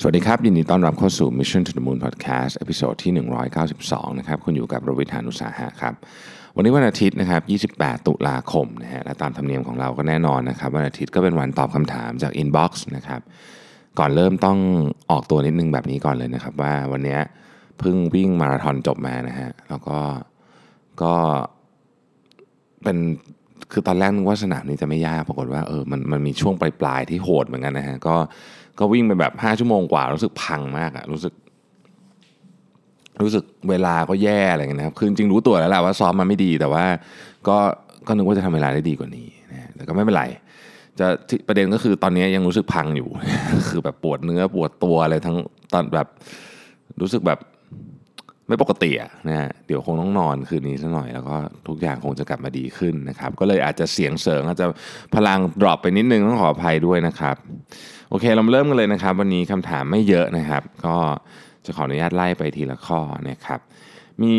สวัสดีครับ ยินดีต้อนรับเข้าสู่ Mission to the Moon Podcast ตอนที่ 192 นะครับ คุณอยู่กับรวิทานุสาหะครับ วันนี้วันอาทิตย์นะครับ 28 ตุลาคมนะฮะและตามธรรมเนียมของเราก็แน่นอนนะครับ วันอาทิตย์ก็เป็นวันตอบคำถามจาก Inbox นะครับ ก่อนเริ่มต้องออกตัวนิดนึงแบบนี้ก่อนเลยนะครับ ว่าวันนี้เพิ่งวิ่งมาราธอนจบมานะฮะ แล้วก็ก็เป็นคือตอนแรกนึกว่าสนามนี้จะไม่ยาก ปรากฏว่าเออมันมันมีช่วงปลายๆที่โหดเหมือนกันนะฮะ ก็ ก็วิ่งไปแบบ 5 ชั่วโมงกว่า รู้สึกพังมากอะรู้สึก รู้สึกเวลาก็แย่อะไรเงี้ยนะครับคือจริงรู้ตัวแล้วแหละว่าซ้อมมันไม่ดีแต่ว่า ก็ก็นึกว่าจะทำเวลาได้ดีกว่านี้นะแต่ก็ไม่เป็นไรจะประเด็นก็คือตอนนี้ยังรู้สึกพังอยู่ คือแบบปวดเนื้อปวดตัวอะไรทั้งตอนแบบรู้สึกแบบ ไม่ปกติอะนะฮะเดี๋ยวคงต้องนอนคืนนี้สักหน่อยแล้วก็ทุกอย่างคงจะกลับมาดีขึ้นนะครับ ก็เลยอาจจะเสียงเสริงอาจจะพลังดรอปไปนิดนึงต้องขออภัยด้วยนะครับ โอเคเราเริ่มกันเลยนะครับ วันนี้คำถามไม่เยอะนะครับ ก็จะขออนุญาตไล่ไปทีละข้อนะครับ มี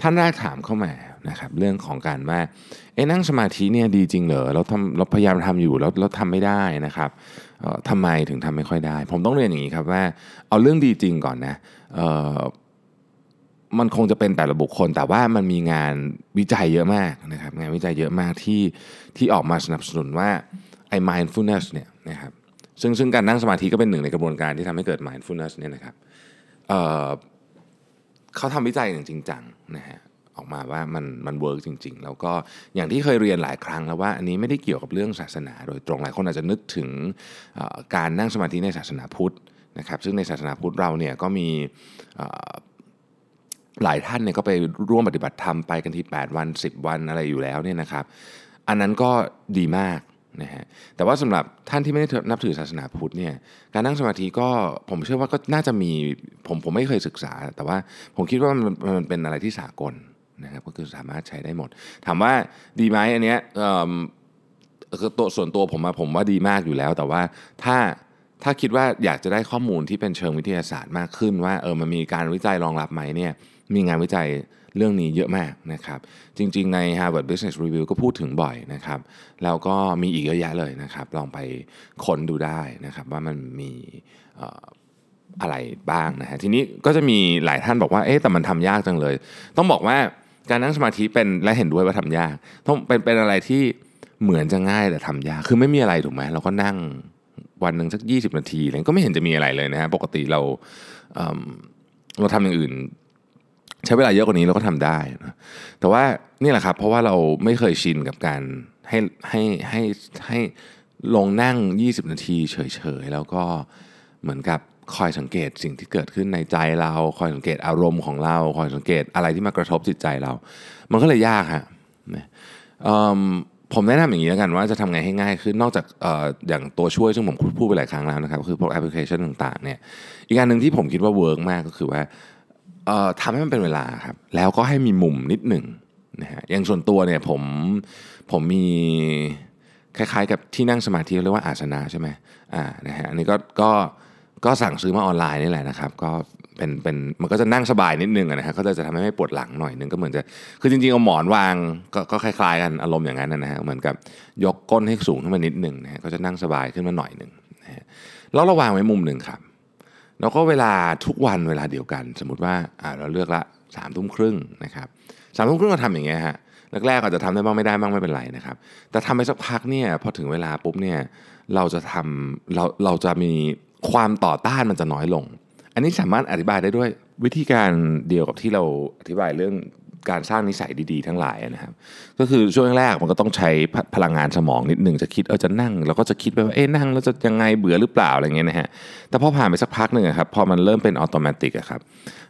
ท่านแรกถามเข้ามานะครับ เรื่องของการว่าเอ๊นั่งสมาธิเนี่ยดีจริงเหรอเราทำเราพยายามทำอยู่แล้วเราทำไม่ได้นะครับเอ่อทำไมถึงทำไม่ค่อยได้ ผมต้องเรียนอย่างนี้ครับว่าเอาเรื่องดีจริงก่อนนะเอ่อ มันคงจะเป็นแต่ละบุคคล แต่ว่ามันมีงานวิจัยเยอะมากนะครับ งานวิจัยเยอะมากที่ที่ออกมาสนับสนุนว่าไอ้ mindfulness เนี่ยนะครับซึ่งซึ่งการนั่งสมาธิก็เป็นหนึ่งในกระบวนการที่ทำให้เกิด mindfulness เนี่ยนะครับเเขาทำวิจัยอย่างจริงจังนะฮะออกมาว่ามันมันเวิร์กจริง ๆ แล้วก็อย่างที่เคยเรียนหลายครั้งแล้วว่าอันนี้ไม่ได้เกี่ยวกับเรื่องศาสนา โดยตรงหลายคนอาจจะนึกถึงการนั่งสมาธิในศาสนาพุทธนะครับซึ่งในศาสนาพุทธเราเนี่ยก็มี หลายท่านเนี่ยก็ไปร่วมปฏิบัติธรรมไปกันที่ 8 วัน 10 วันอะไรอยู่แล้วเนี่ยนะครับ อันนั้นก็ดีมากนะฮะแต่ว่าสำหรับท่านที่ไม่ได้นับถือศาสนาพุทธเนี่ยการนั่งสมาธิก็ผมเชื่อว่าก็น่าจะมีผมผมไม่เคยศึกษา แต่ว่าผมคิดว่ามันมันเป็นอะไรที่สากลนะครับก็คือสามารถใช้ได้หมด ถามว่าดีไหมอันเนี้ยตัวส่วนตัวผมอะผมว่าดีมากอยู่แล้ว แต่ว่าถ้าถ้าคิดว่าอยากจะได้ข้อมูลที่เป็นเชิงวิทยาศาสตร์มากขึ้นว่าเออมันมีการวิจัยรองรับไหมเนี่ย มีงานวิจัยเรื่องนี้เยอะมากนะครับ จริง ๆ ใน Harvard Business Review ก็พูดถึงบ่อยนะครับ แล้วก็มีอีกเยอะแยะเลยนะครับ ลองไปค้นดูได้นะครับ ว่ามันมีอะไรบ้างนะฮะ ทีนี้ก็จะมีหลายท่านบอกว่า เอ๊ะแต่มันทำยากจังเลย ต้องบอกว่าการนั่งสมาธิเป็นและเห็นด้วยว่าทำยาก ต้องเป็นเป็นอะไรที่เหมือนจะง่ายแต่ทำยาก คือไม่มีอะไรถูกไหมเราก็นั่งวันหนึ่งสัก 20 นาทีอะไรก็ไม่เห็นจะมีอะไรเลยนะฮะ ปกติเราเเราทำอย่างอื่น ใช้เวลาเยอะกว่านี้เราก็ทำได้นะแต่ว่านี่แหละครับ เพราะว่าเราไม่เคยชินกับการให้ให้ให้ให้ลงนั่ง 20 นาทีเฉยๆ แล้วก็เหมือนกับคอยสังเกตสิ่งที่เกิดขึ้นในใจเรา คอยสังเกตอารมณ์ของเรา คอยสังเกตอะไรที่มากระทบจิตใจเรา มันก็เลยยากฮะผมแนะนำอย่างนี้แล้วกันว่าจะทำไงให้ง่ายขึ้นนอกจากออย่างตัวช่วยซึ่งผมพูดไปหลายครั้งแล้วนะครับ คือพวกแอปพลิเคชันต่างๆเนี่ยอีกอันหนึ่งที่ผมคิดว่า work มากก็คือว่า ทำให้มันเป็นเวลาครับแล้วก็ให้มีมุมนิดหนึ่งนะฮะอย่างส่วนตัวเนี่ยผมผมมีคล้ายๆ กับที่นั่งสมาธิเรียกว่าอาสนะใช่ไหมอ่านะฮะอันนี้ก็ก็ก็สั่งซื้อมาออนไลน์นี่แหละนะครับ ก็เป็นเป็นมันก็จะนั่งสบายนิดนึงนะฮะก็จะจะทำให้ไม่ปวดหลังหน่อยนึงก็เหมือนจะคือจริงๆเอาหมอนวางก็ก็คล้ายๆกันอารมณ์อย่างนั้นนะฮะเหมือนกับยกก้นให้สูงขึ้นมานิดหนึ่งนะฮะก็จะนั่งสบายขึ้นมาหน่อยหนึ่งนะฮะแล้วราวางไว้มุมหนึ่งครับ แล้วก็เวลาทุกวันเวลาเดียวกัน สมมติว่าเราเลือกละสามทุ่มครึ่งนะครับสามทุ่มครึ่งเราทำอย่างเงี้ยฮะแรกๆอาจจะทำได้บ้างไม่ได้บ้างไม่เป็นไรนะครับ แต่ทำไปสักพักเนี่ยพอถึงเวลาปุ๊บเนี่ยเราจะทำเราเราจะมีความต่อต้านมันจะน้อยลง อันนี้สามารถอธิบายได้ด้วยวิธีการเดียวกับที่เราอธิบายเรื่อง การสร้างนิสัยดีๆ ทั้งหลายนะครับ ก็คือช่วงแรกมันก็ต้องใช้พลังงานสมองนิดหนึ่งจะคิดเออจะนั่งเราก็จะคิดไปว่าเอ๊ะนั่งแล้วจะยังไงเบื่อหรือเปล่าอะไรเงี้ยนะฮะแต่พอผ่านไปสักพักหนึ่งครับพอมันเริ่มเป็นอัตโนมัติครับ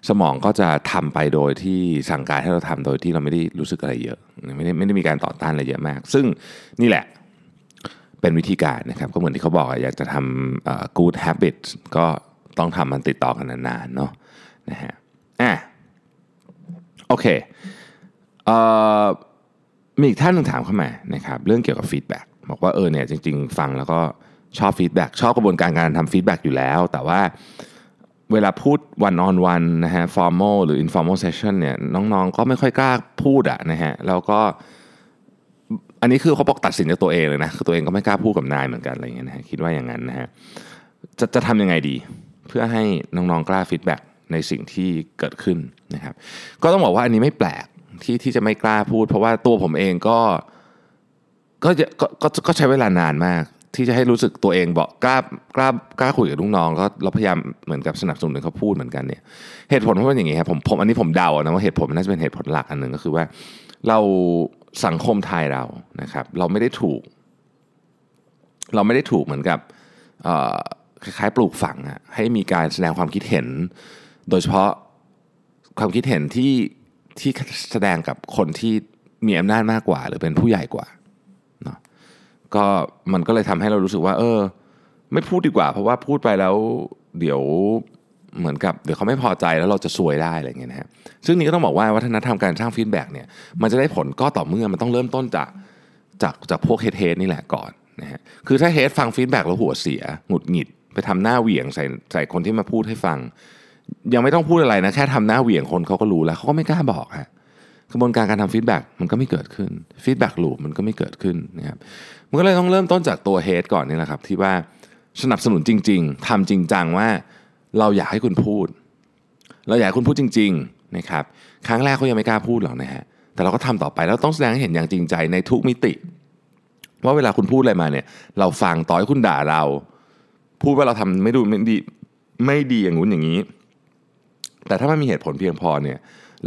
สมองก็จะทำไปโดยที่สั่งการให้เราทำโดยที่เราไม่ได้รู้สึกอะไรเยอะไม่ได้ไม่ได้มีการต่อต้านอะไรเยอะมาก ซึ่งนี่แหละเป็นวิธีการนะครับก็เหมือนที่เขาบอกอยากจะทำ good habits ก็ต้องทำมันติดต่อกันนานๆเนาะนะฮะอะโอเค มีอีกท่านหนึ่งถามเข้ามานะครับเรื่องเกี่ยวกับ feedback บอกว่าเออเนี่ยจริง ๆ ฟังแล้วก็ชอบ feedback ชอบกระบวนการการทำ feedback อยู่แล้ว แต่ว่าเวลาพูด one on one นะฮะ formal หรือ informal session เนี่ยน้องๆ ก็ไม่ค่อยกล้าพูดอะนะฮะแล้วก็อันนี้คือเขาบอกตัดสินจากตัวเองเลยนะคือตัวเองก็ไม่กล้าพูดกับนายเหมือนกันอะไรเงี้ยนะฮะคิดว่าอย่างนั้นนะฮะจะจะทำยังไงดี เพื่อให้น้องๆกล้า feedback ในสิ่งที่เกิดขึ้นนะครับก็ต้องบอกว่าอันนี้ไม่แปลก ที่ที่จะไม่กล้าพูด เพราะว่าตัวผมเองก็ก็จะก็ก็ก็ใช้เวลานานมาก ที่จะให้รู้สึกตัวเองบอกกล้ากล้ากล้าคุยกับลูกน้องก็เราพยายามเหมือนกับสนับสนุนให้เขาพูดเหมือนกันเนี่ยเหตุผลเพราะว่าอย่างงี้ครับผมผมอันนี้ผมเดานะว่าเหตุผลน่าจะเป็นเหตุผลหลักอันหนึ่งก็คือว่า เราสังคมไทยเรานะครับ เราไม่ได้ถูก เราไม่ได้ถูกเหมือนกับคล้ายๆปลูกฝังอะให้มีการแสดงความคิดเห็น โดยเฉพาะความคิดเห็นที่ ที่แสดงกับคนที่มีอำนาจมากกว่า หรือเป็นผู้ใหญ่กว่าเนาะก็มันก็เลยทำให้เรารู้สึกว่า เออ ไม่พูดดีกว่า เพราะว่าพูดไปแล้ว เดี๋ยวเหมือนกับเดี๋ยวเขาไม่พอใจแล้วเราจะซวยได้อะไรเงี้ยนะฮะซึ่งนี่ก็ต้องบอกว่าวัฒนธรรมการสร้าง feedback เนี่ยมันจะได้ผลก็ต่อเมื่อมันต้องเริ่มต้นจากจากจากพวก head head นี่แหละก่อนนะฮะคือถ้า head ฟัง feedback แล้วหัวเสียหงุดหงิด ไปทำหน้าเหวี่ยงใส่ใส่คนที่มาพูดให้ฟัง ยังไม่ต้องพูดอะไรนะ แค่ทำหน้าเหวี่ยงคนเขาก็รู้แล้วเขาก็ไม่กล้าบอกฮะกระบวนการการทำ feedback มันก็ไม่เกิดขึ้น feedback loop มันก็ไม่เกิดขึ้นนะครับมันก็เลยต้องเริ่มต้นจากตัว head ก่อนนี่แหละครับ ที่ว่าสนับสนุนจริง ๆทำจริงจังว่าเราอยากให้คุณพูด เราอยากให้คุณพูดจริงๆนะครับครั้งแรกเขายังไม่กล้าพูดหรอกนะฮะแต่เราก็ทำต่อไปแล้วต้องแสดงให้เห็นอย่างจริงใจในทุกมิติ ว่าเวลาคุณพูดอะไรมาเนี่ย เราฟังต่อให้คุณด่าเรา พูดว่าเราทำไม่ดูไม่ดีไม่ดีอย่างงู้นอย่างนี้ แต่ถ้ามันมีเหตุผลเพียงพอเนี่ย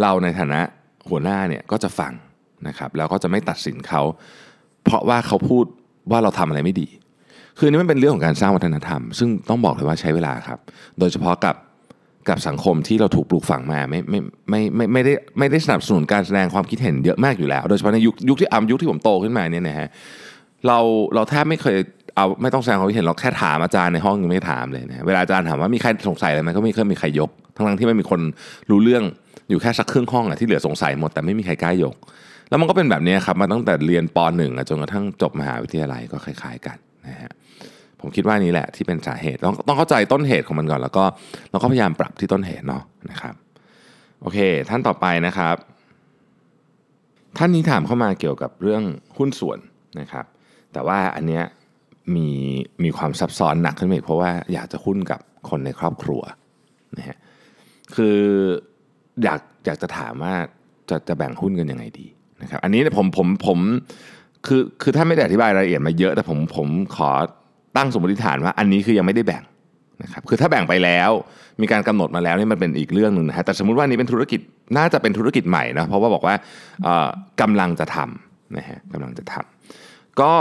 เราในฐานะหัวหน้าเนี่ยก็จะฟังนะครับแล้วก็จะไม่ตัดสินเขา เพราะว่าเขาพูดว่าเราทำอะไรไม่ดี คือนนี่มันเป็นเรื่องของการสร้างวัฒนธรรม ซึ่งต้องบอกเลยว่าใช้เวลาครับ โดยเฉพาะกับกับสังคมที่เราถูกปลูกฝังมาไม่ไม่ไม่ไม่ไม่ได้ไม่ได้สนับสนุนการแสดงความคิดเห็นเยอะมากอยู่แล้ว โดยเฉพาะในยุคยุคที่อ่ำยุคที่ผมโตขึ้นมาเนี่ยนะฮะเราเราแทบไม่เคยเอาไม่ต้องแสดงความคิดเห็นเราแค่ถามอาจารย์ในห้องยังไม่ถามเลยนะเวลาอาจารย์ถามว่ามีใครสงสัยอะไรไหมก็ไม่เคยมีใครยก ทั้งที่ไม่มีคนรู้เรื่องอยู่แค่สักครึ่งห้องอะที่เหลือสงสัยหมดแต่ไม่มีใครกล้ายก แล้วมันก็เป็นแบบนี้ครับมาตั้งแต่เรียนป .1 อะจนกระทั่งจบมหาวิทยาลัยก็คล้าย ๆ กันนะฮะผมคิดว่านี้แหละที่เป็นสาเหตุ ต้องต้องเข้าใจต้นเหตุของมันก่อน แล้วก็เราก็พยายามปรับที่ต้นเหตุเนาะนะครับโอเค ท่านต่อไปนะครับ ท่านนี้ถามเข้ามาเกี่ยวกับเรื่องหุ้นส่วนนะครับ แต่ว่าอันเนี้ยมีมีความซับซ้อนหนักขึ้นไปอีกเพราะว่าอยากจะหุ้นกับคนในครอบครัวนะฮะ คืออยากอยากจะถามว่าจะจะแบ่งหุ้นกันยังไงดีนะครับอันนี้เนี่ยผมผมผมคือคือถ้าไม่ได้อธิบายรายละเอียดมาเยอะแต่ผมผมขอตั้งสมมติฐานว่าอันนี้คือยังไม่ได้แบ่งนะครับคือถ้าแบ่งไปแล้วมีการกำหนดมาแล้วนี่มันเป็นอีกเรื่องหนึ่งนะฮะแต่สมมุติว่านี้เป็นธุรกิจน่าจะเป็นธุรกิจใหม่นะเพราะว่าบอกว่าเอ่อกำลังจะทำนะฮะกำลังจะทำก็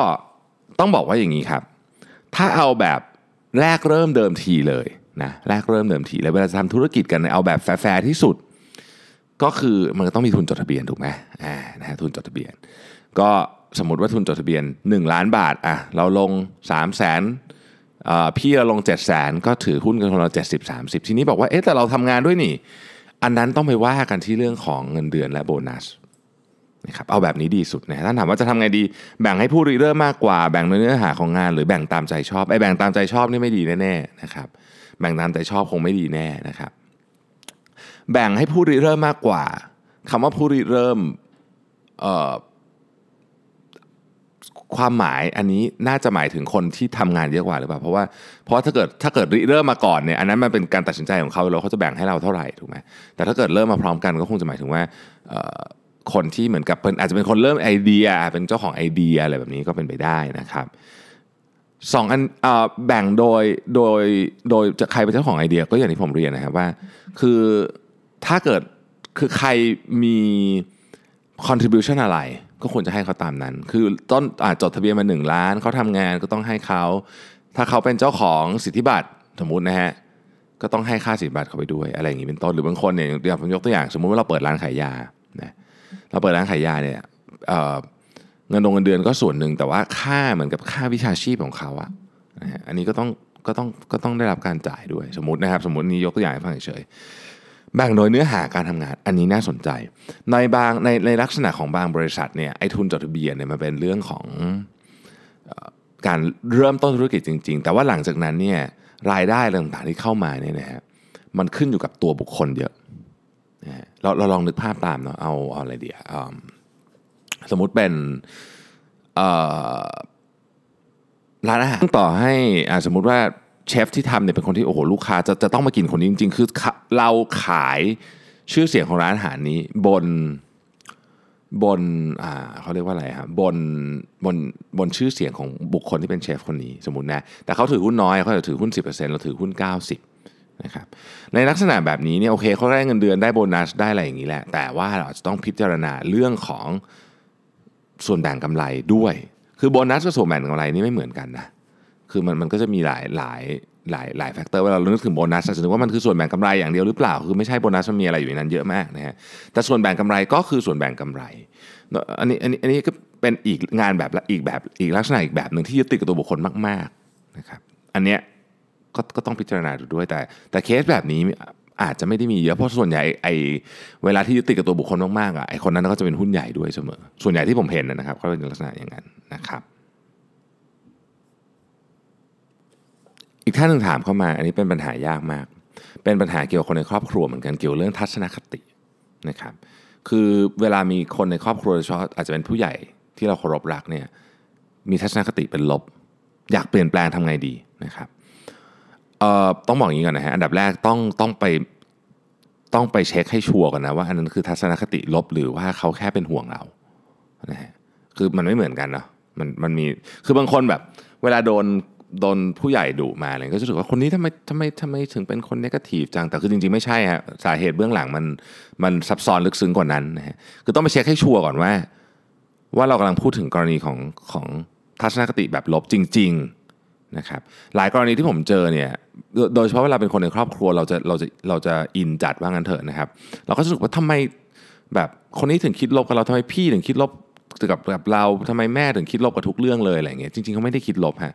ต้องบอกว่าอย่างนี้ครับ ถ้าเอาแบบแรกเริ่มเดิมทีเลย นะแรกเริ่มเดิมทีเลยเวลาทำธุรกิจกันเอาแบบแฟร์ที่สุด ก็คือมันก็ต้องมีทุนจดทะเบียนถูกไหมอ่านะฮะทุนจดทะเบียน ก็สมมติว่าทุนจดทะเบียน 1 ล้านบาทอะเราลง 3 0 0แสนพี่เราลง 7 0 0แสนก็ถือหุ้นกันคนละ70 30 ทีนี้บอกว่าเอ๊ะแต่เราทำงานด้วยนี่ อันนั้นต้องไปว่ากันที่เรื่องของเงินเดือนและโบนัสนะครับเอาแบบนี้ดีสุดนะท่านถามว่าจะทำไงดี แบ่งให้ผู้ริเริ่มมากกว่าแบ่งในเนื้อหาของงานหรือแบ่งตามใจชอบไอ้แบ่งตามใจชอบนี่ไม่ดีแน่ๆนะครับ แบ่งตามใจชอบคงไม่ดีแน่นะครับ แบ่งให้ผู้ริเริ่มมากกว่าคำว่าผู้ริเริ่มความหมายอันนี้น่าจะหมายถึงคนที่ทำงานเยอะกว่าหรือเปล่าเพราะว่าเพราะถ้าเกิดถ้าเกิดริเริ่มมาก่อนเนี่ยอันนั้นมันเป็นการตัดสินใจของเขาแล้วเขาจะแบ่งให้เราเท่าไหร่ถูกไหมแต่ถ้าเกิดเริ่มมาพร้อมกันก็คงจะหมายถึงว่าคนที่เหมือนกับเป็นอาจจะเป็นคนเริ่มไอเดีย เป็นเจ้าของไอเดียอะไรแบบนี้ก็เป็นไปได้นะครับ สองอันแบ่งโดยโดยโดยจะใครเป็นเจ้าของไอเดีย ก็อย่างที่ผมเรียนนะครับว่า คือถ้าเกิดคือใครมี contribution อะไรก็ควรจะให้เขาตามนั้น คือต้นอาจจดทะเบียนมา 1 ล้าน เขาทำงานก็ต้องให้เขา ถ้าเขาเป็นเจ้าของสิทธิบัตรสมมตินะฮะ ก็ต้องให้ค่าสิทธิบัตรเขาไปด้วย อะไรอย่างนี้เป็นต้น หรือบางคนเนี่ยเดี๋ยวผมยกตัวอย่าง สมมุติว่าเราเปิดร้านขายยา นะ เราเปิดร้านขายยาเนี่ย เงินดงเงินเดือนก็ส่วนหนึ่งแต่ว่าค่าเหมือนกับค่าวิชาชีพของเขาอะนะอันนี้ก็ต้องก็ต้องก็ต้องได้รับการจ่ายด้วยสมมตินะครับ สมมตินี้ยกตัวอย่างให้ฟังเฉยแบ่งโดยเนื้อหาการทำงานอันนี้น่าสนใจ ในบางในในลักษณะของบางบริษัทเนี่ยไอ้ทุนจดทะเบียนเนี่ยมันเป็นเรื่องของการเริ่มต้นธุรกิจจริง ๆ แต่ว่าหลังจากนั้นเนี่ยรายได้ต่างๆที่เข้ามาเนี่ยนะฮะมันขึ้นอยู่กับตัวบุคคลเยอะเราเราลองนึกภาพตามเนาะเอาเอาอะไรเดียว สมมุติเป็นร้านอาหารต่อให้สมมุติว่าเชฟที่ทำเนี่ยเป็นคนที่โอ้โหลูกค้าจะจะต้องมากินคนนี้จริง ๆ คือเราขายชื่อเสียงของร้านอาหารนี้บนบนอ่าเขาเรียกว่าอะไรครับบนบนบนชื่อเสียงของบุคคลที่เป็นเชฟคนนี้สมมตินะแต่เขาถือหุ้นน้อยเขาจะถือหุ้น 10%เราถือหุ้น 90นะครับในลักษณะแบบนี้เนี่ยโอเคเขาได้เงินเดือนได้โบนัสได้อะไรอย่างนี้แหละแต่ว่าเราจะต้องพิจารณาเรื่องของ ส่วนแบ่งกำไรด้วย คือโบนัสกับส่วนแบ่งกำไรนี่ไม่เหมือนกันนะคือมันมันก็จะมีหลายหลายหลายหลาย factor เวลาเรานึกถึงโบนัสจะนึกว่ามันคือส่วนแบ่งกำไรอย่างเดียวหรือเปล่า คือไม่ใช่โบนัสมันมีอะไรอยู่ในนั้นเยอะมากนะฮะแต่ส่วนแบ่งกำไรก็คือส่วนแบ่งกำไรอันนี้อันนี้อันนี้ก็เป็นอีกงานแบบอีกแบบอีกลักษณะอีกแบบหนึ่งที่ยึดติดกับตัวบุคคลมากๆนะครับอันเนี้ยก็ก็ต้องพิจารณาดูด้วยแต่ แต่เคสแบบนี้ อาจจะไม่ได้มีเยอะเพราะส่วนใหญ่ไอเวลาที่ยึดติดกับตัวบุคคลมากๆอะไอคนนั้นก็จะเป็นหุ้นใหญ่ด้วยเสมอ ส่วนใหญ่ที่ผมเห็นนะครับก็เป็นลักษณะอย่างนั้นนะครับ อีกท่านหนึ่งถามเข้ามา อันนี้เป็นปัญหายากมาก เป็นปัญหาเกี่ยวกับคนในครอบครัวเหมือนกันเกี่ยวเรื่องทัศนคตินะครับ คือเวลามีคนในครอบครัวชอบอาจจะเป็นผู้ใหญ่ที่เราเคารพรักเนี่ยมีทัศนคติเป็นลบ อยากเปลี่ยนแปลงทำไงดีนะครับ เอ่อต้องบอกอย่างนี้ก่อนนะฮะอันดับแรกต้องต้องไปต้องไปเช็คให้ชัวร์ก่อนนะว่าอันนั้นคือทัศนคติลบหรือว่าเขาแค่เป็นห่วงเรานะฮะคือมันไม่เหมือนกันเนาะมันมันมีคือบางคนแบบ เวลาโดนโดนผู้ใหญ่ดุมาอะไรก็จะรู้สึกว่าคนนี้ทำไมทำไมทำไมถึงเป็นคนนกาทีฟจังแต่คือจริงๆไม่ใช่ฮะสาเหตุเบื้องหลังมันมันซับซ้อนลึกซึ้งกว่านั้นนะฮะคือต้องไปเช็คให้ชัวร์ก่อนว่า ว่าเรากำลังพูดถึงกรณีของของทัศนคติแบบลบจริง ๆ นะครับหลายกรณีที่ผมเจอเนี่ยโดยเฉพาะเวลาเป็นคนในครอบครัวเราจะเราจะเราจะอินจัดว่างั้นเถอะนะครับเราก็รู้สึกว่าทำไมแบบคนนี้ถึงคิดลบกับเราทำไมพี่ถึงคิดลบกับกับเราทำไมแม่ถึงคิดลบกับทุกเรื่องเลยอะไรเงี้ยจริงๆเขาไม่ได้คิดลบฮะ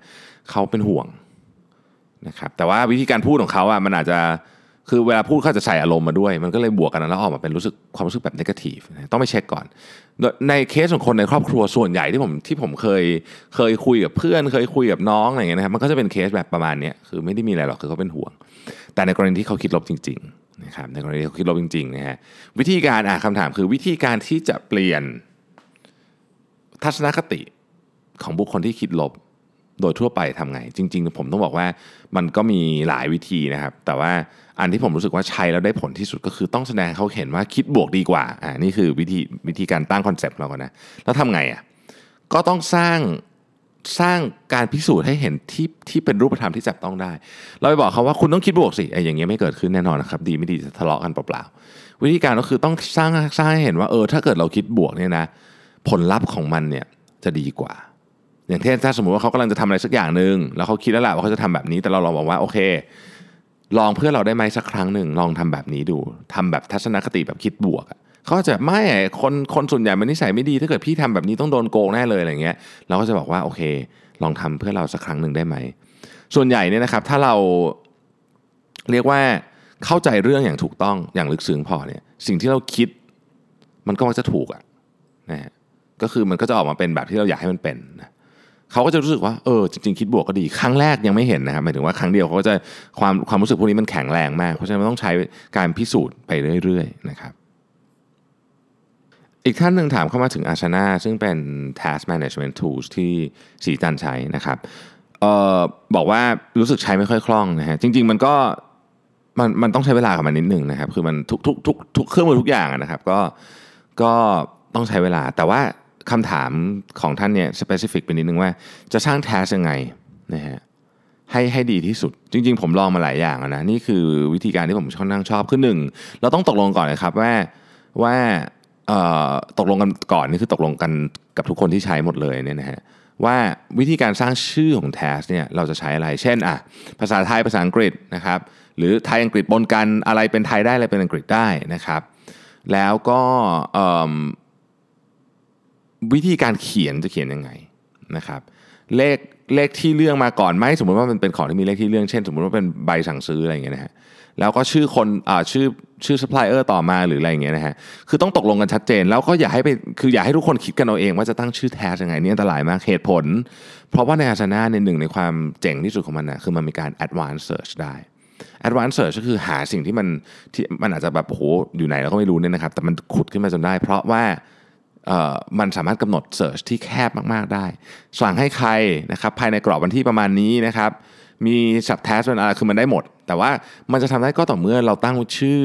เขาเป็นห่วงนะครับแต่ว่าวิธีการพูดของเขาอะมันอาจจะคือเวลาพูดเขาจะใส่อารมณ์มาด้วย มันก็เลยบวกกันแล้วออกมาเป็นรู้สึกความรู้สึกแบบนกาทีฟต้องไปเช็คก่อน ในเคสของคนในครอบครัวส่วนใหญ่ที่ผมที่ผมเคยเคยคุยกับเพื่อน เคยคุยกับน้องอะไรเงี้ยนะครับมันก็จะเป็นเคสแบบประมาณนี้คือไม่ได้มีอะไรหรอกคือเขาเป็นห่วง แต่ในกรณีที่เขาคิดลบจริงๆนะครับในกรณีที่เขาคิดลบจริงๆนะฮะวิธีการอะคำถามคือวิธีการที่จะเปลี่ยนทัศนคติของบุคคลที่คิดลบ โดยทั่วไปทำไง จริง ๆ ผมต้องบอกว่ามันก็มีหลายวิธีนะครับ แต่ว่าอันที่ผมรู้สึกว่าใช้แล้วได้ผลที่สุดก็คือต้องแสดงเขาเห็นว่าคิดบวกดีกว่าอ่านี่คือวิธีวิธีการตั้งคอนเซปต์เราก่อนนะแล้วทำไงอะก็ต้องสร้างสร้างการพิสูจน์ให้เห็นที่ที่เป็นรูปธรรมที่จับต้องได้ เราไปบอกเขาว่าคุณต้องคิดบวกสิไอ้อย่างเงี้ยไม่เกิดขึ้นแน่นอนนะครับ ดีไม่ดีจะทะเลาะกันเปล่าๆวิธีการก็คือต้องสร้างสร้างให้เห็นว่าเออถ้าเกิดเราคิดบวกเนี่ยนะ ผลลัพธ์ของมันเนี่ยจะดีกว่า อย่างเช่นถ้าสมมติว่าเขากำลังจะทำอะไรสักอย่างหนึ่งแล้วเขาคิดแล้วแหละว่าเขาจะทำแบบนี้ แต่เราลองบอกว่าโอเค ลองเพื่อเราได้ไหมสักครั้งหนึ่งลองทำแบบนี้ดูทำแบบทัศนคติแบบคิดบวกเขาจะไม่คนคนส่วนใหญ่มันนิสัยไม่ดีถ้าเกิดพี่ทำแบบนี้ต้องโดนโกงแน่เลยอะไรเงี้ยเราก็จะบอกว่าโอเค ลองทำเพื่อเราสักครั้งหนึ่งได้ไหมส่วนใหญ่เนี่ยนะครับ ถ้าเราเรียกว่าเข้าใจเรื่องอย่างถูกต้องอย่างลึกซึ้งพอเนี่ยสิ่งที่เราคิดมันก็มักจะถูกอะนะฮะก็คือมันก็จะออกมาเป็นแบบที่เราอยากให้มันเป็นนะ เขาก็จะรู้สึกว่าเออจริงๆคิดบวกก็ดีครั้งแรกยังไม่เห็นนะครับหมายถึงว่าครั้งเดียวเขาก็จะความความรู้สึกพวกนี้มันแข็งแรงมาก เพราะฉะนั้นมันต้องใช้การพิสูจน์ไปเรื่อยๆนะครับอีกท่านหนึ่งถามเข้ามาถึง Asana ซึ่งเป็น task management tools ที่สีจันใช้นะครับออบอกว่ารู้สึกใช้ไม่ค่อยคล่องนะฮะจริง ๆ มันก็มันมันต้องใช้เวลากับมันนิดหนึ่งนะครับ คือมันทุกทุกทุกทุกเครื่องมือทุกอย่างนะครับ ก็ก็ต้องใช้เวลาแต่ว่า คำถามของท่านเนี่ยสเปซิฟิกเป็นนิดนึงว่า จะสร้างแทสยังไงนะฮะให้ให้ดีที่สุด จริง ๆ ผมลองมาหลายอย่างนะนี่คือวิธีการที่ผมค่อนข้างชอบคือหนึ่งเราต้องตกลงก่อนนะครับว่าว่าตกลงกันก่อนนี่คือตกลงกันกับทุกคนที่ใช้หมดเลยเนี่ยนะฮะว่าวิธีการสร้างชื่อของแทสเนี่ยเราจะใช้อะไร เช่นอะภาษาไทยภาษาอังกฤษนะครับหรือไทยอังกฤษปนกันอะไรเป็นไทยได้อะไรเป็นอังกฤษได้นะครับ แล้วก็ วิธีการเขียนจะเขียนยังไงนะครับเลขเลขที่เรื่องมาก่อนไหมสมมติว่ามันเป็นของที่มีเลขที่เรื่องเช่น สมมติว่าเป็นใบสั่งซื้ออะไรอย่างเงี้ยนะฮะแล้วก็ชื่อคนอ่าชื่อชื่อซัพพลายเออร์ต่อมาหรืออะไรอย่างเงี้ยนะฮะคือต้องตกลงกันชัดเจน แล้วก็อย่าให้ไปคืออย่าให้ทุกคนคิดกันเอาเองว่าจะตั้งชื่อ task ยังไงนี่อันตรายมากเหตุผล เพราะว่าในอาชนาในหนึ่งในความเจ๋งที่สุดของมันนะคือมันมีการ advanced search ได้ advanced search ก็คือหาสิ่งที่มันที่มันอาจจะแบบโหอยู่ไหนเราก็ไม่รู้เนี่ยนะครับ แต่มันขุดขึ้นมาจนได้ เพราะว่า มันสามารถกำหนด Search ที่แคบมากๆได้ สั่งให้ใครนะครับภายในกรอบวันที่ประมาณนี้นะครับมี subtask เป็นอะไรคือมันได้หมด แต่ว่ามันจะทำได้ก็ต่อเมื่อเราตั้งชื่อ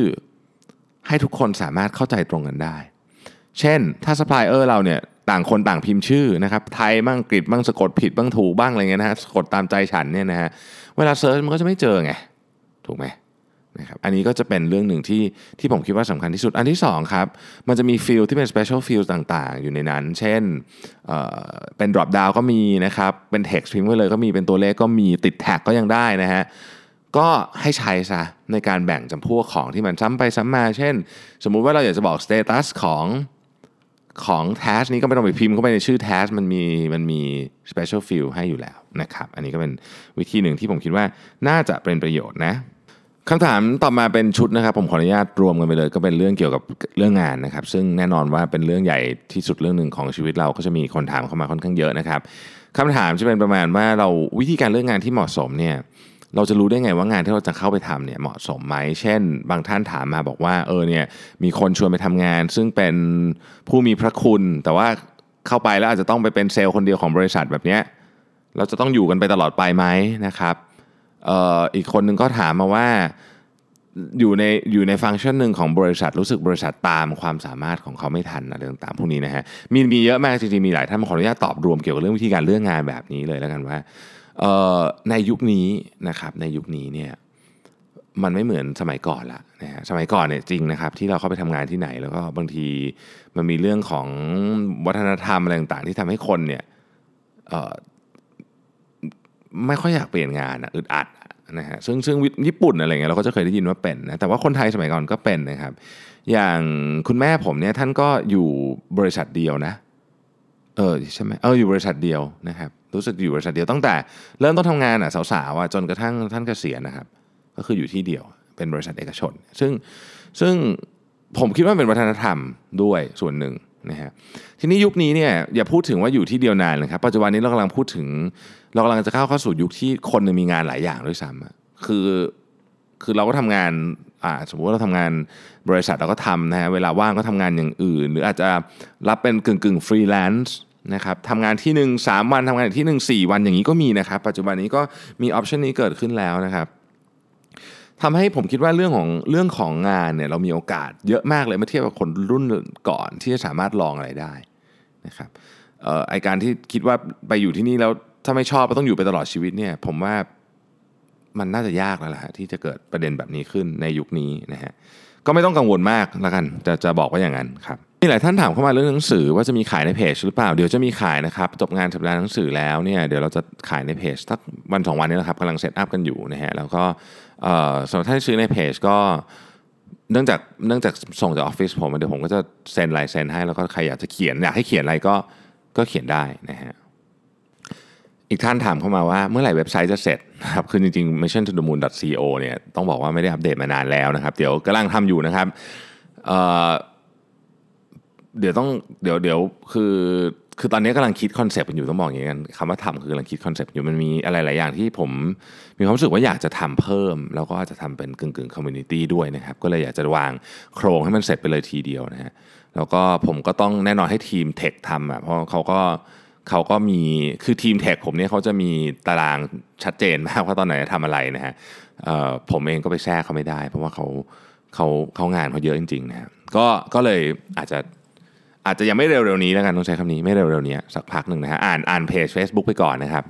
ให้ทุกคนสามารถเข้าใจตรงกันได้ เช่นถ้า supplier เราเนี่ยต่างคนต่างพิมพ์ชื่อนะครับไทยบ้างอังกบ้างสะกดผิดบ้างถูกบ้างอะไรเงี้ยนะฮะสะกดตามใจฉันเนี่ยนะฮะเวลา search มันก็จะไม่เจอไงถูกไหม นะครับอันนี้ก็จะเป็นเรื่องหนึ่งที่ที่ผมคิดว่าสำคัญที่สุดอันที่2ครับมันจะมี field ที่เป็น special field ต่างๆ อยู่ในนั้น เช่นเป็น drop down ก็มีนะครับเป็น text พิมพ์ไว้เลยก็มีเป็นตัวเลขก็มีติด tag ก็ยังได้นะฮะก็ให้ใช้ซะในการแบ่งจำพวกของที่มันซ้ำไปซ้ำมา เช่น สมมุติว่าเราอยากจะบอก status ของของ task นี้ก็ไม่ต้องไปพิมพ์เข้าไปในชื่อ task มันมีมันมี special field ให้อยู่แล้วนะครับ อันนี้ก็เป็นวิธีหนึ่งที่ผมคิดว่าน่าจะเป็นประโยชน์นะ คำถามต่อมาเป็นชุดนะครับ ผมขออนุญาตรวมกันไปเลย ก็เป็นเรื่องเกี่ยวกับเรื่องงานนะครับ ซึ่งแน่นอนว่าเป็นเรื่องใหญ่ที่สุดเรื่องหนึ่งของชีวิตเราก็จะมีคนถามเข้ามาค่อนข้างเยอะนะครับคำถามจะเป็นประมาณว่าเราวิธีการเลือกงานที่เหมาะสมเนี่ยเราจะรู้ได้ไงว่างานที่เราจะเข้าไปทำเนี่ยเหมาะสมไหม เช่น บางท่านถามมาบอกว่าเออเนี่ยมีคนชวนไปทำงาน ซึ่งเป็นผู้มีพระคุณ แต่ว่าเข้าไปแล้วอาจจะต้องไปเป็นเซลล์คนเดียวของบริษัทแบบเนี้ยเราจะต้องอยู่กันไปตลอดไปไหมนะครับ อีกคนนึงก็ถามมาว่าอยู่ในอยู่ในฟังก์ชันหนึ่งของบริษัทรู้สึกบริษัทตามความสามารถของเขาไม่ทันอะไรต่างๆพวกนี้นะฮะมีมีเยอะมากจริงๆมีหลายท่านขออนุญาตตอบรวมเกี่ยวกับเรื่องวิธีการเลือกงานแบบนี้เลยแล้วกันว่าในยุคนี้นะครับในยุคนี้เนี่ยมันไม่เหมือนสมัยก่อนละนะฮะสมัยก่อนเนี่ยจริงนะครับที่เราเข้าไปทำงานที่ไหน แล้วก็บางทีมันมีเรื่องของวัฒนธรรมอะไรต่างๆ ที่ทำให้คนเนี่ย ไม่ค่อยอยากเปลี่ยนงานอะอึดอัดนะฮะซึ่งซึ่งญี่ปุ่นอะไรเงี้ยเราก็จะเคยได้ยินว่าเป็นนะแต่ว่าคนไทยสมัยก่อนก็เป็นนะครับ อย่างคุณแม่ผมเนี่ยท่านก็อยู่บริษัทเดียวนะ เออใช่ไหมเอออยู่บริษัทเดียวนะครับรู้สึกอยู่บริษัทเดียวตั้งแต่ เริ่มต้นทำงานอะสาวๆอะจนกระทั่งท่านเกษียณนะครับ ก็คืออยู่ที่เดียวเป็นบริษัทเอกชน ซึ่งซึ่งผมคิดว่าเป็นวัฒนธรรมด้วยส่วนหนึ่ง นะฮะทีนี้ยุคนี้เนี่ยอย่าพูดถึงว่าอยู่ที่เดียวนานนะครับปัจจุบันนี้เรากำลังพูดถึง เรากำลังจะเข้าเข้าสู่ยุคที่คนมีงานหลายอย่างด้วยซ้ำคือคือเราก็ทำงานอ่าสมมติว่าเราทำงานบริษัทเราก็ทำนะฮะเวลาว่างก็ทำงานอย่างอื่น หรืออาจจะรับเป็นกึ่งกึ่งฟรีแลนซ์นะครับทำงานที่หนึ่งสามวันทำงานที่หนึ่งสี่วันอย่างนี้ก็มีนะครับ ปัจจุบันนี้ก็มี option นี้เกิดขึ้นแล้วนะครับ ทำให้ผมคิดว่าเรื่องของเรื่องของงานเนี่ยเรามีโอกาสเยอะมากเลยเมื่อเทียบกับคนรุ่นก่อนที่จะสามารถลองอะไรได้นะครับเออไอ้การที่คิดว่าไปอยู่ที่นี่แล้วถ้าไม่ชอบก็ต้องอยู่ไปตลอดชีวิตเนี่ย ผมว่ามันน่าจะยากแล้วล่ะที่จะเกิดประเด็นแบบนี้ขึ้นในยุคนี้นะฮะก็ไม่ต้องกังวลมากแล้วกันจะจะบอกว่าอย่างนั้นครับมีหลายท่านถามเข้ามาเรื่องหนังสือว่าจะมีขายในเพจหรือเปล่าเดี๋ยวจะมีขายนะครับจบงานสัปดาห์หนังสือแล้วเนี่ยเดี๋ยวเราจะขายในเพจสักวันสองวันนี้แหละครับกำลังเซตอัพกันอยู่นะฮะแล้วก็ สำหรับท่านที่ซื้อในเพจก็เนื่องจากเนื่องจากส่งจากออฟฟิศผมเดี๋ยวผมก็จะเซ็นลายเซ็นให้แล้วก็ใครอยากจะเขียนอยากให้เขียนอะไรก็ก็เขียนได้นะฮะอีกท่านถามเข้ามาว่าเมื่อไหร่เว็บไซต์จะเสร็จนะครับคือจริงๆ mission to the moon.co เนี่ยต้องบอกว่าไม่ได้อัปเดตมานานแล้วนะครับ เดี๋ยวกำลังทำอยู่นะครับเดี๋ยวต้องเดี๋ยวเดี๋ยวคือ คือตอนนี้กำลังคิดคอนเซปต์อยู่ต้องบอกอย่างนี้กันคำว่าทำคือกำลังคิดคอนเซปต์อยู่มันมีอะไรหลายอย่างที่ผมมีความรู้สึกว่าอยากจะทำเพิ่ม แล้วก็จะทำเป็นกึ่งกึ่ง community ด้วยนะครับ ก็เลยอยากจะวางโครงให้มันเสร็จไปเลยทีเดียวนะฮะแล้วก็ผมก็ต้องแน่นอนให้ทีม tech ทำอะเพราะเขาก็เขาก็มีคือทีมเทคผมเนี่ยเขาจะมีตารางชัดเจนมากว่าตอนไหนทำอะไรนะฮะผมเองก็ไปแทรกเขาไม่ได้ เพราะว่าเขาเขาเขางานเขาเยอะจริงๆนะก็ก็เลยอาจจะ อาจจะยังไม่เร็วๆนี้แล้วกันต้องใช้คำนี้ไม่เร็วๆนี้สักพักหนึ่งนะฮะอ่านอ่านเพจ Facebook ไปก่อนนะครับ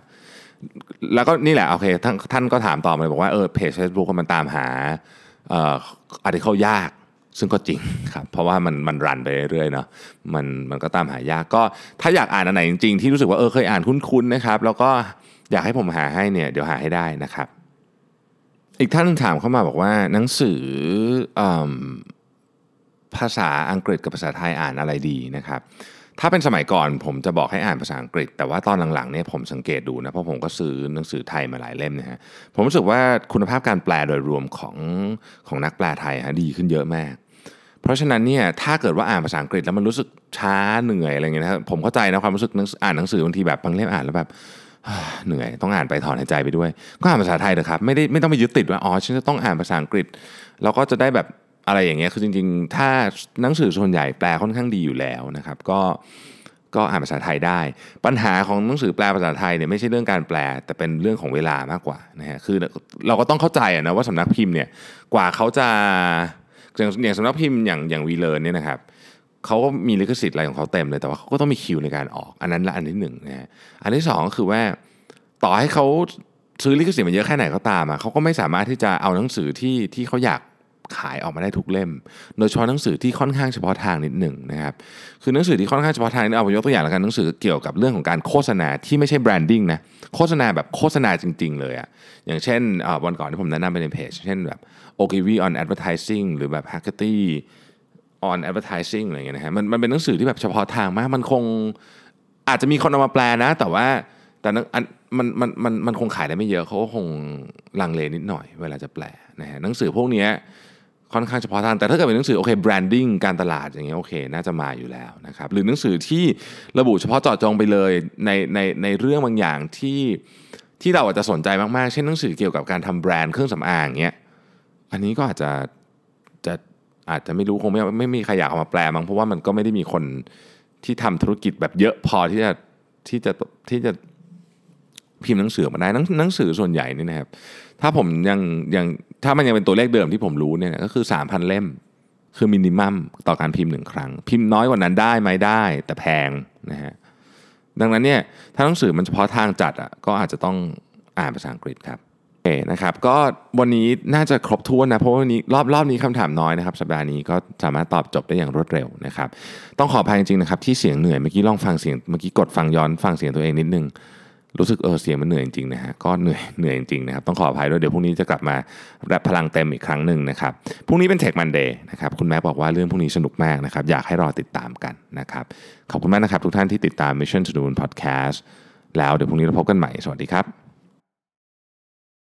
แล้วก็นี่แหละโอเคท่านท่านก็ถามต่อมาเลยบอกว่าเออเพจ Facebook มันตามหาเอ่ออาร์ติเคิลยากซึ่งก็จริงครับ เพราะว่ามันมันรันไปเรื่อยๆเนาะมันมันก็ตามหายากก็ถ้าอยากอ่านอันไหนจริงๆ ที่รู้สึกว่าเออเคยอ่านคุ้นๆนะครับ แล้วก็อยากให้ผมหาให้เนี่ยเดี๋ยวหาให้ได้นะครับ อีกท่านถามเข้ามาบอกว่าหนังสือ ภาษาอังกฤษกับภาษาไทยอ่านอะไรดีนะครับ ถ้าเป็นสมัยก่อนผมจะบอกให้อ่านภาษาอังกฤษ แต่ว่าตอนหลังๆเนี่ยผมสังเกตดูนะเพราะผมก็ซื้อหนังสือไทยมาหลายเล่มนะฮะผมรู้สึกว่าคุณภาพการแปลโดยรวมของของนักแปลไทยฮะดีขึ้นเยอะมากเพราะฉะนั้นเนี่ยถ้าเกิดว่าอ่านภาษาอังกฤษแล้วมันรู้สึกช้าเหนื่อยอะไรเงี้ยนะผมเข้าใจนะความรู้สึกอ่านหนังสือบางทีแบบบางเล่มอ่านแล้วแบบเหนื่อยต้องอ่านไปถอนหายใจไปด้วย ก็อ่านภาษาไทยเถอะครับไม่ได้ไม่ต้องไปยึดติดว่าอ๋อฉันจะต้องอ่านภาษาอังกฤษแล้วก็จะได้แบบ อะไรอย่างเงี้ยคือจริงๆ ถ้าหนังสือส่วนใหญ่แปลค่อนข้างดีอยู่แล้วนะครับ ก็ก็อ่านภาษาไทยได้ ปัญหาของหนังสือแปลภาษาไทยเนี่ยไม่ใช่เรื่องการแปล แต่เป็นเรื่องของเวลามากกว่านะฮะคือเราก็ต้องเข้าใจนะว่าสำนักพิมพ์เนี่ยกว่าเขาจะอย่างอย่างสำนักพิมพ์อย่างอย่างวีเลิร์นเนี่ยนะครับเขาก็มีลิขสิทธิ์อะไรของเขาเต็มเลยแต่ว่าเขาก็ต้องมีคิวในการออก อันนั้นละอันที่หนึ่งนะฮะอันที่สองก็คือว่าต่อให้เขาซื้อลิขสิทธิ์มาเยอะแค่ไหนก็ตามอะเขาก็ไม่สามารถที่จะเอาหนังสือที่ที่เขาอยาก ขายออกมาได้ทุกเล่ม โดยเฉพาะหนังสือที่ค่อนข้างเฉพาะทางนิดหนึ่งนะครับ คือหนังสือที่ค่อนข้างเฉพาะทางนี่เอาไปยกตัวอย่างแล้วกันหนังสือเกี่ยวกับเรื่องของการโฆษณาที่ไม่ใช่ branding นะโฆษณาแบบโฆษณาจริง ๆ เลยอะอย่างเช่นวันก่อนที่ผมแนะนำไปในเพจเช่นแบบ Ogilvy on advertising หรือแบบ h a c k e t y on advertising อะไรเงี้ยนะฮะมันมันเป็นหนังสือที่แบบเฉพาะทางมากมันคงอาจจะมีคนเอามาแปลนะ แต่ว่าแต่มันมันมันมันคงขายได้ไม่เยอะเขาก็คงลังเลนิดหน่อยเวลาจะแปลนะฮะหนังสือพวกนี้ ค่อนข้างเฉพาะทางแต่ถ้าเกิดเป็นหนังสือโอเค branding การตลาดอย่างเงี้ยโอเคน่าจะมาอยู่แล้วนะครับหรือหนังสือที่ระบุเฉพาะเจาะจงไปเลยในในในเรื่องบางอย่างที่ที่เราอาจจะสนใจมากๆ เช่นหนังสือเกี่ยวกับการทำแบรนด์เครื่องสำอางเงี้ยอันนี้ก็อาจจะจะอาจจะไม่รู้คงไม่ไม่มีใครอยากเอามาแปลมั้งเพราะว่ามันก็ไม่ได้มีคนที่ทำธุรกิจแบบเยอะพอที่จะที่จะที่จะ พิมพ์หนังสือมาได้หนังสือส่วนใหญ่นี่นะครับถ้าผมยังยังถ้ามันยังเป็นตัวเลขเดิมที่ผมรู้เนี่ยก็คือ 3,000 เล่ม คือมินิมัมต่อการพิมพ์หนึ่งครั้ง พิมพ์น้อยกว่านั้นได้ไหมได้ แต่แพงนะฮะดังนั้นเนี่ยถ้าหนังสือมันเฉพาะทางจัดอะก็อาจจะต้องอ่านภาษาอังกฤษครับโอเคนะครับก็วันนี้น่าจะครบถ้วนนะเพราะวันนี้รอบรอบนี้คำถามน้อยนะครับ สัปดาห์นี้ก็สามารถตอบจบได้อย่างรวดเร็วนะครับ ต้องขออภัยจริงๆนะครับที่เสียงเหนื่อยเมื่อกี้ลองฟังเสียงเมื่อกี้กดฟังย้อนฟังเสียงตัวเองนิดนึง รู้สึกเออเสียงมันเหนื่อยจริงๆนะฮะก็เหนื่อยเหนื่อยจริงๆนะครับต้องขออภัยด้วยเดี๋ยวพรุ่งนี้จะกลับมารับพลังเต็มอีกครั้งหนึ่งนะครับพรุ่งนี้เป็นเทคมันเดย์นะครับคุณแม่บอกว่าเรื่องพรุ่งนี้สนุกมากนะครับอยากให้รอติดตามกันนะครับขอบคุณมากนะครับทุกท่านที่ติดตาม Mission to the Moon Podcast แล้วเดี๋ยวพรุ่งนี้เราพบกันใหม่สวัสดีครับ